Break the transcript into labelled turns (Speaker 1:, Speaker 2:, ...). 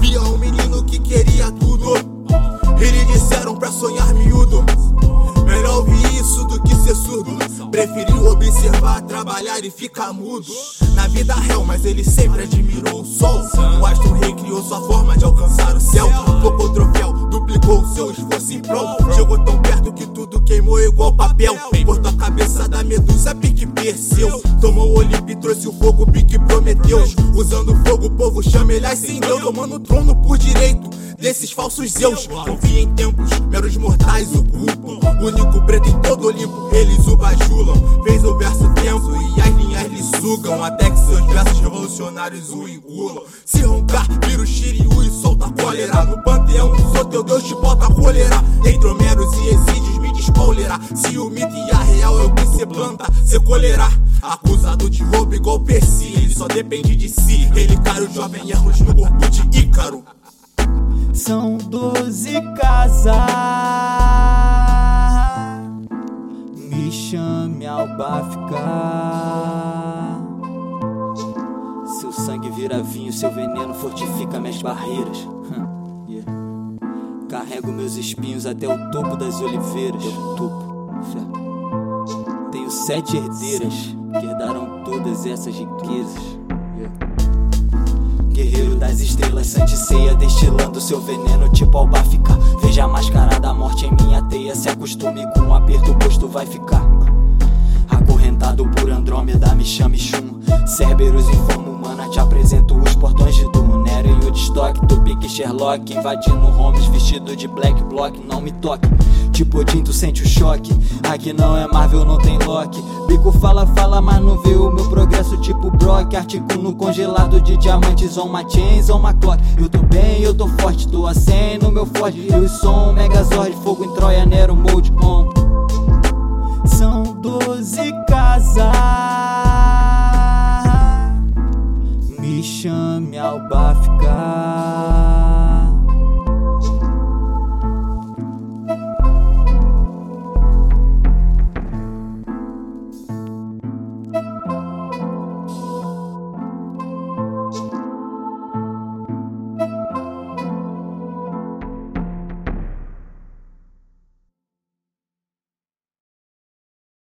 Speaker 1: via um menino que queria tudo. Eles disseram pra sonhar miúdo. Melhor ouvir isso do que ser surdo. Preferiu observar, trabalhar e ficar mudo. Na vida real, mas ele sempre admirou o sol. O astro rei criou sua forma de alcançar o céu. Tocou troféu, duplicou o seu esforço em prol. Chegou tão perto que tudo queimou igual papel. Cortou a cabeça da medusa, pique perceu. Tomou o olho e trouxe o fogo, pique prometeu. Usando fogo, o povo chama, ele acendeu. Tomando o trono por direito desses falsos zeus. Confia em tempos, meros mortais o culpam. Único preto em todo Olimpo, eles o bajulam. Fez o verso tenso e as linhas lhe sugam. Até que seus versos revolucionários o engulam. Se roncar, vira o Shiryu e solta a cólera. No panteão, sou teu Deus, te bota a cólera. Entre Homeros e Exídios, me despolerá. Se o mito e a real é o que cê planta, cê colherá. Acusado de roubo igual Percy, ele só depende de si. Ele cai o jovem Hermes no corpo de Ícaro.
Speaker 2: São doze casas. Me chame ao ficar. Seu sangue vira vinho, seu veneno fortifica minhas barreiras. yeah. Carrego meus espinhos até o topo das oliveiras. Topo. Tenho sete herdeiras que herdaram todas essas riquezas. Guerreiro das estrelas, sante ceia, destilando seu veneno, tipo albafica. Veja a máscara da morte em minha teia, se acostume com o aperto, o posto vai ficar. Acorrentado por Andrômeda, me chame Shun. Cerberus em te apresento os portões de Doom. Nero e Woodstock, Tupic Sherlock, invadindo Holmes, vestido de black block, não me toque. Tipo Odin, tu sente o choque. Aqui não é Marvel, não tem Loki. Bico fala, fala, mas não vê o meu progresso, tipo Brock. Articulo congelado de diamantes, on my chains, on my clock. Eu tô bem, eu tô forte, tô a 100 no meu Ford. Eu som, Megazord, fogo em Troia, Nero, mode on. São doze casas. Me chame ao ficar.